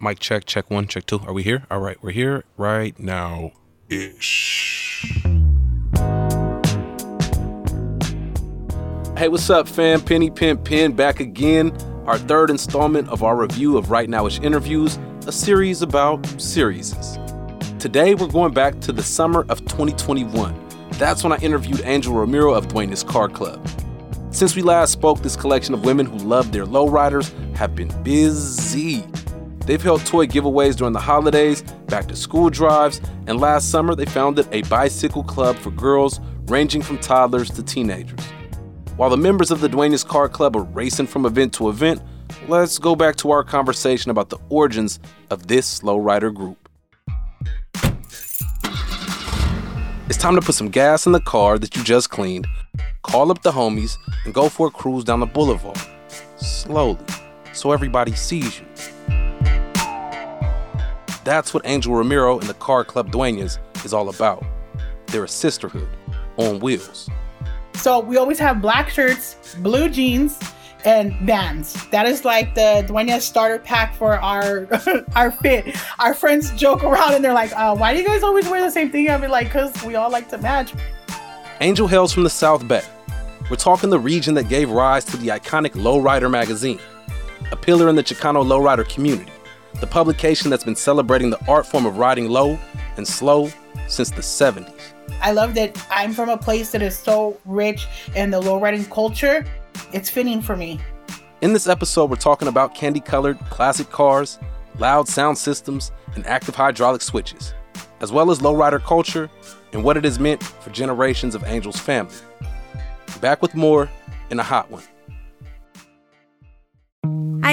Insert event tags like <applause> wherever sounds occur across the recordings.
Mic check, check one, check two. Are we here? All right, we're here right now ish. Hey, what's up, fam? Penny Pimp Pen back again. Our third installment of our review of Right Now Nowish interviews, a series about series. Today, we're going back to the summer of 2021. That's when I interviewed Angel Romero of Dueñas Car Club. Since we last spoke, this collection of women who love their lowriders have been busy. They've held toy giveaways during the holidays, back to school drives, and last summer they founded a bicycle club for girls ranging from toddlers to teenagers. While the members of the Dueñas Car Club are racing from event to event, let's go back to our conversation about the origins of this slow rider group. It's time to put some gas in the car that you just cleaned, call up the homies, and go for a cruise down the boulevard. Slowly, so everybody sees you. That's what Angel Romero and the Car Club Dueñas is all about. They're a sisterhood on wheels. So we always have black shirts, blue jeans, and bands. That is like the Dueñas starter pack for our <laughs> our fit. Our friends joke around and they're like, uh, "Why do you guys always wear the same thing?" I be like, "Cause we all like to match." Angel hails from the South Bay. We're talking the region that gave rise to the iconic Lowrider magazine, a pillar in the Chicano lowrider community the publication that's been celebrating the art form of riding low and slow since the 70s. I love that I'm from a place that is so rich in the low riding culture. It's fitting for me. In this episode, we're talking about candy colored classic cars, loud sound systems, and active hydraulic switches, as well as lowrider culture and what it has meant for generations of Angel's family. Back with more in a hot one.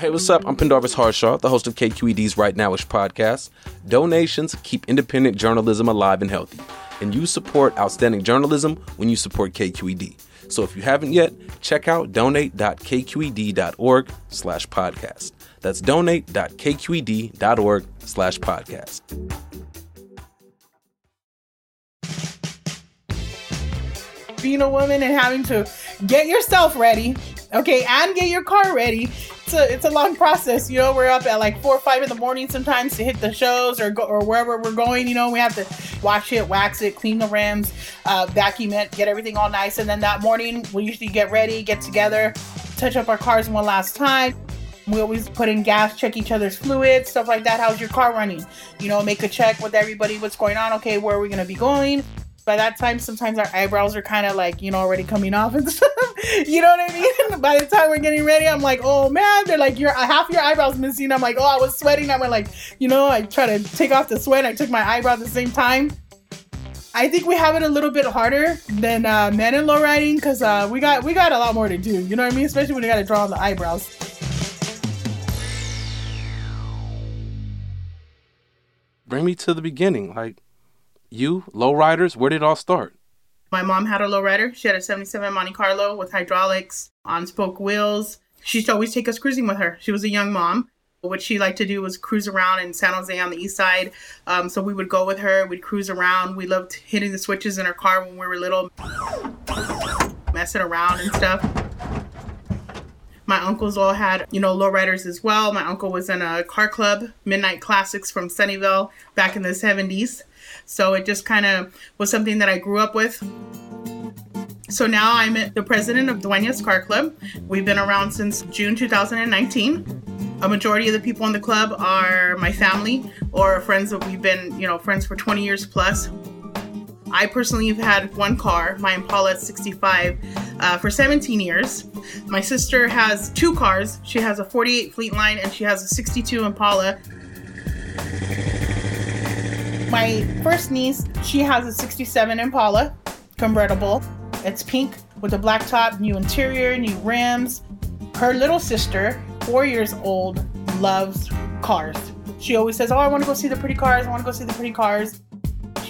Hey, what's up? I'm Pendarvis Harshaw, the host of KQED's Right Nowish podcast. Donations keep independent journalism alive and healthy, and you support outstanding journalism when you support KQED. So if you haven't yet, check out donate.kqed.org slash podcast. That's donate.kqed.org slash podcast. Being a woman and having to get yourself ready, okay, and get your car ready it's a it's a long process. You know, we're up at like four or five in the morning sometimes to hit the shows or go or wherever we're going. You know, we have to wash it, wax it, clean the rims, uh, vacuum it, get everything all nice, and then that morning we usually get ready, get together, touch up our cars one last time. We always put in gas, check each other's fluids, stuff like that. How's your car running? You know, make a check with everybody. What's going on? Okay, where are we gonna be going? By that time sometimes our eyebrows are kind of like you know already coming off and <laughs> stuff you know what i mean <laughs> by the time we're getting ready i'm like oh man they're like your half your eyebrows missing i'm like oh i was sweating i went like you know i try to take off the sweat i took my eyebrow at the same time I think we have it a little bit harder than uh, men in low riding because uh, we got we got a lot more to do. You know what I mean? Especially when you got to draw on the eyebrows. Bring me to the beginning. Like, you, lowriders, where did it all start? My mom had a lowrider. She had a 77 Monte Carlo with hydraulics, on spoke wheels. She used to always take us cruising with her. She was a young mom. What she liked to do was cruise around in San Jose on the east side. Um, so we would go with her, we'd cruise around. We loved hitting the switches in her car when we were little, messing around and stuff. My uncles all had, you know, lowriders as well. My uncle was in a car club, Midnight Classics from Sunnyvale back in the 70s. So it just kind of was something that I grew up with. So now I'm the president of Dueñas Car Club. We've been around since June 2019. A majority of the people in the club are my family or friends that we've been, you know, friends for 20 years plus. I personally have had one car, my Impala 65, uh, for 17 years. My sister has two cars. She has a 48 Fleetline and she has a 62 Impala. My first niece, she has a 67 Impala convertible. It's pink with a black top, new interior, new rims. Her little sister, four years old, loves cars. She always says, Oh, I want to go see the pretty cars. I want to go see the pretty cars.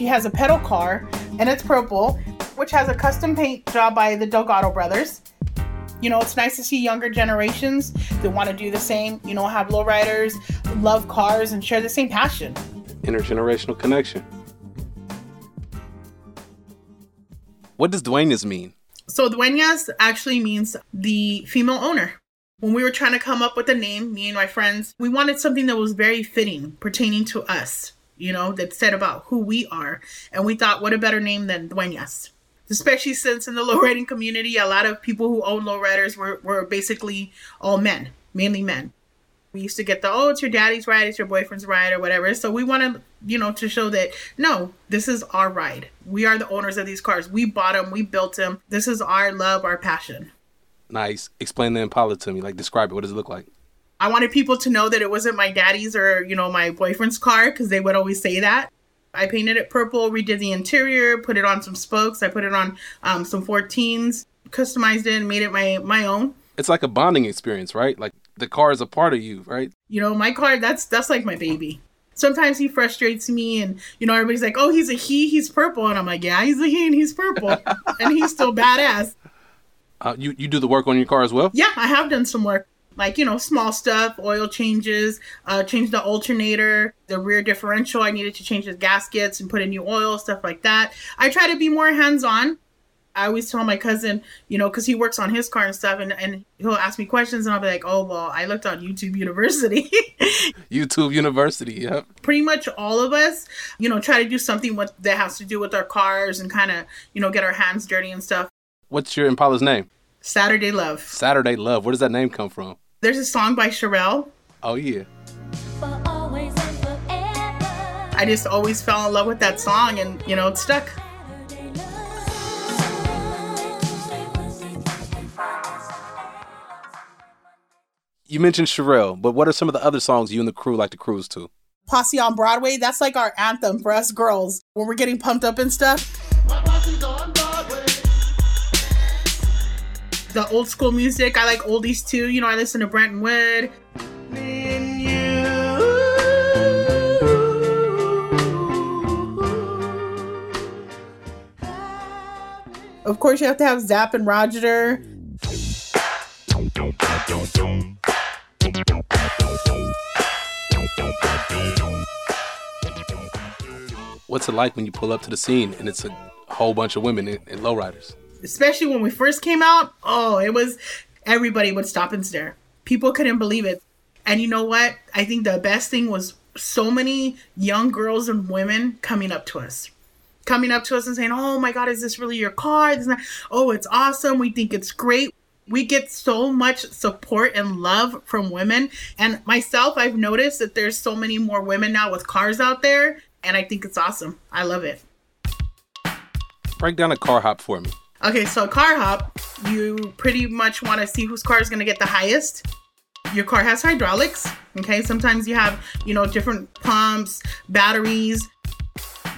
She has a pedal car and it's purple, which has a custom paint job by the Delgado brothers. You know, it's nice to see younger generations that want to do the same, you know, have lowriders, love cars, and share the same passion. Intergenerational connection. What does dueñas mean? So, dueñas actually means the female owner. When we were trying to come up with a name, me and my friends, we wanted something that was very fitting, pertaining to us, you know, that said about who we are. And we thought, what a better name than dueñas? Especially since in the <laughs> lowriding community, a lot of people who own lowriders were, were basically all men, mainly men. We used to get the, oh, it's your daddy's ride, it's your boyfriend's ride, or whatever. So we wanted, you know, to show that, no, this is our ride. We are the owners of these cars. We bought them, we built them. This is our love, our passion. Nice. Explain the Impala to me. Like, describe it. What does it look like? I wanted people to know that it wasn't my daddy's or, you know, my boyfriend's car because they would always say that. I painted it purple, redid the interior, put it on some spokes. I put it on um, some 14s, customized it, and made it my my own. It's like a bonding experience, right? Like the car is a part of you, right? You know, my car that's that's like my baby. Sometimes he frustrates me, and you know, everybody's like, "Oh, he's a he, he's purple," and I'm like, "Yeah, he's a he, and he's purple, <laughs> and he's still badass." Uh, you you do the work on your car as well? Yeah, I have done some work like you know small stuff oil changes uh change the alternator the rear differential i needed to change the gaskets and put in new oil stuff like that. I try to be more hands-on. I always tell my cousin you know because he works on his car and stuff and, and he'll ask me questions and i'll be like oh well i looked on youtube university. <laughs> Youtube university yep. Pretty much all of us you know try to do something with, that has to do with our cars and kind of you know get our hands dirty and stuff. What's your impala's name saturday love saturday love where does that name come from there's a song by Cherrelle. Oh yeah. I just always fell in love with that song and you know it stuck. You mentioned Cherrelle, but what are some of the other songs you and the crew like to cruise to? Posse on Broadway, that's like our anthem for us girls when we're getting pumped up and stuff. The old school music, I like oldies too. You know, I listen to Brenton Wood. Of course, you have to have Zapp and Roger. What's it like when you pull up to the scene and it's a whole bunch of women and, and lowriders? Especially when we first came out, oh, it was everybody would stop and stare. People couldn't believe it. And you know what? I think the best thing was so many young girls and women coming up to us coming up to us and saying, "Oh my God, is this really your car? Oh, it's awesome. We think it's great." We get so much support and love from women, and myself, I've noticed that there's so many more women now with cars out there, and I think it's awesome. I love it. Break down a car hop for me. Okay, so car hop, you pretty much want to see whose car is going to get the highest. Your car has hydraulics. Okay, sometimes you have, you know, different pumps, batteries,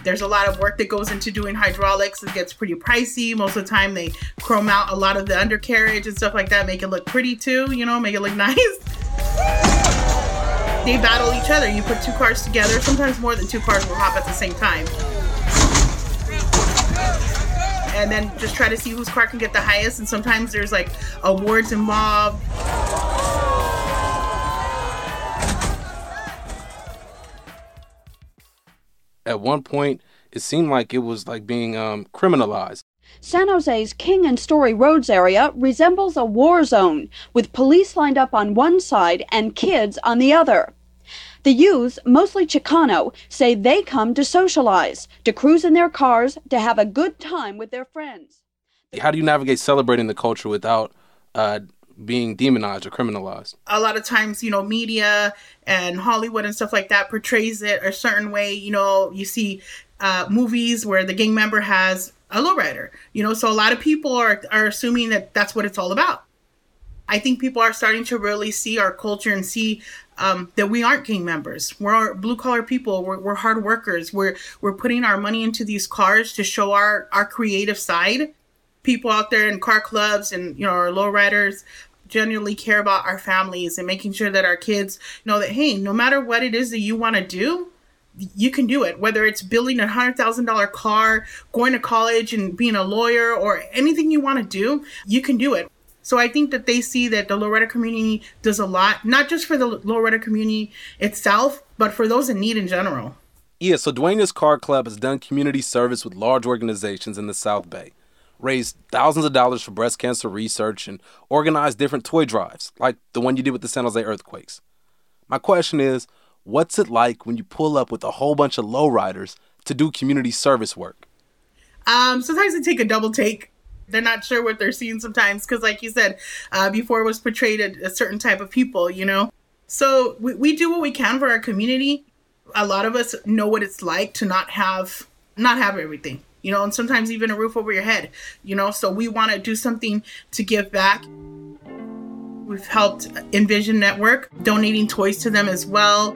there's a lot of work that goes into doing hydraulics. It gets pretty pricey. Most of the time, they chrome out a lot of the undercarriage and stuff like that, make it look pretty too, you know, make it look <laughs> nice. they battle each other. You put two cars together, sometimes more than two cars will hop at the same time and then just try to see whose car can get the highest. And sometimes there's like awards and mob. At one point, it seemed like it was like being um, criminalized. San Jose's King and Story Roads area resembles a war zone, with police lined up on one side and kids on the other. The youths, mostly Chicano, say they come to socialize, to cruise in their cars, to have a good time with their friends. How do you navigate celebrating the culture without uh, being demonized or criminalized? A lot of times, you know, media and Hollywood and stuff like that portrays it a certain way. You know, you see uh, movies where the gang member has a lowrider. You know, so a lot of people are are assuming that that's what it's all about. I think people are starting to really see our culture and see um, that we aren't gang members. We're blue collar people. We're, we're hard workers. We're we're putting our money into these cars to show our our creative side. People out there in car clubs and you know our lowriders genuinely care about our families and making sure that our kids know that hey, no matter what it is that you want to do, you can do it whether it's building a hundred thousand dollar car going to college and being a lawyer or anything you want to do you can do it so i think that they see that the lowrider community does a lot not just for the lowrider community itself but for those in need in general yeah so dueñas car club has done community service with large organizations in the south bay raised thousands of dollars for breast cancer research and organized different toy drives like the one you did with the san jose earthquakes my question is What's it like when you pull up with a whole bunch of lowriders to do community service work? Um, sometimes they take a double take. They're not sure what they're seeing sometimes because, like you said, uh, before it was portrayed a, a certain type of people, you know. So we, we do what we can for our community. A lot of us know what it's like to not have not have everything, you know, and sometimes even a roof over your head, you know. So we want to do something to give back. We've helped Envision Network, donating toys to them as well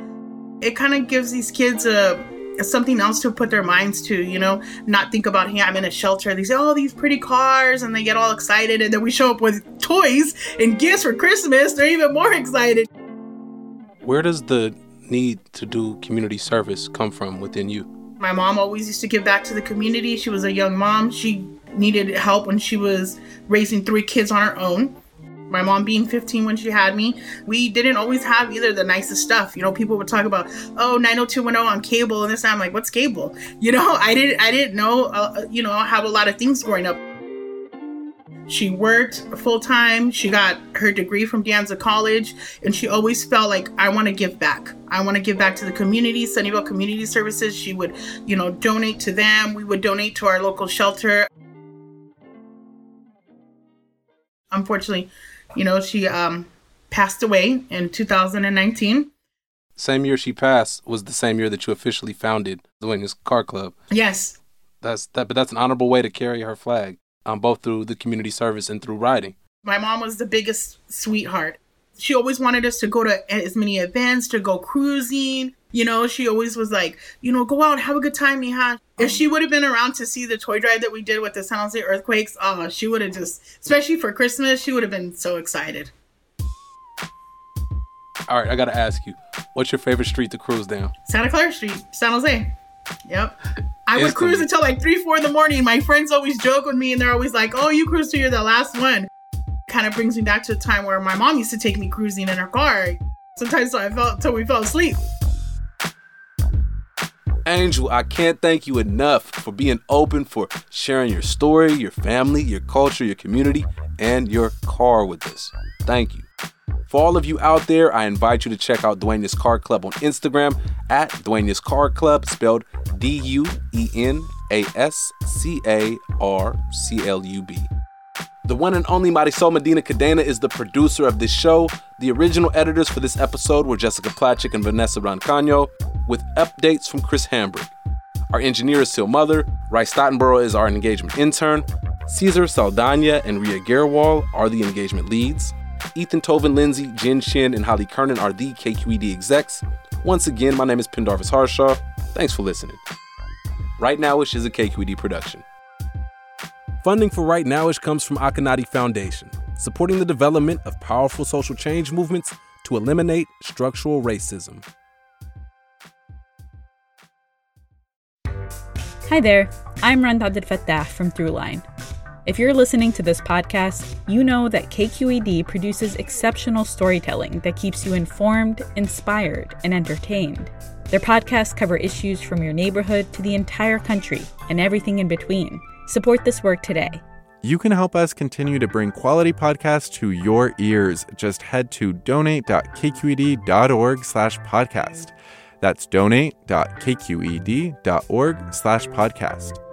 it kind of gives these kids a something else to put their minds to, you know, not think about, hey, I'm in a shelter. They say, oh, these pretty cars, and they get all excited. And then we show up with toys and gifts for Christmas. They're even more excited. Where does the need to do community service come from within you? My mom always used to give back to the community. She was a young mom. She needed help when she was raising three kids on her own my mom being 15 when she had me, we didn't always have either the nicest stuff. You know, people would talk about, oh, 90210 on cable and this. And I'm like, what's cable? <laughs> You know, I didn't, I didn't know, uh, uh you know, have a lot of things growing up. She worked full time. She got her degree from De Anza College, and she always felt like I want to give back. I want to give back to the community. Sunnyvale Community Services. She would, you know, donate to them. We would donate to our local shelter. Unfortunately, you know, she um, passed away in 2019. Same year she passed was the same year that you officially founded the Dueñas Car Club. Yes. That's that, but that's an honorable way to carry her flag, um, both through the community service and through riding. My mom was the biggest sweetheart. She always wanted us to go to as many events, to go cruising. You know, she always was like, you know, go out, have a good time, mija. If she would have been around to see the toy drive that we did with the San Jose earthquakes, oh, she would have just, especially for Christmas, she would have been so excited. All right, I gotta ask you, what's your favorite street to cruise down? Santa Clara Street, San Jose. Yep. I would cruise until like three, four in the morning. My friends always joke with me, and they're always like, "Oh, you cruise till you're the last one." Kind of brings me back to a time where my mom used to take me cruising in her car. Sometimes I felt till we fell asleep. Angel, I can't thank you enough for being open, for sharing your story, your family, your culture, your community, and your car with us. Thank you. For all of you out there, I invite you to check out Duenas Car Club on Instagram at Duenas Car Club, spelled D U E N A S C A R C L U B. The one and only Marisol Medina Cadena is the producer of this show. The original editors for this episode were Jessica Placzek and Vanessa Rancaño, with updates from Chris Hambrick. Our engineer is Sil Mother, Rice Stottenborough is our engagement intern, Caesar Saldana and Ria Gerwal are the engagement leads. Ethan Toven-Lindsey, Jin Shin, and Holly Kernan are the KQED execs. Once again, my name is Pendarvis Harshaw. Thanks for listening. Right now, Nowish is a KQED production. Funding for Right Nowish comes from Akonadi Foundation, supporting the development of powerful social change movements to eliminate structural racism. Hi there, I'm Rund Abdelfatah from Throughline. If you're listening to this podcast, you know that KQED produces exceptional storytelling that keeps you informed, inspired, and entertained. Their podcasts cover issues from your neighborhood to the entire country and everything in between. Support this work today. You can help us continue to bring quality podcasts to your ears. Just head to donate.kqed.org slash podcast. That's donate.kqed.org slash podcast.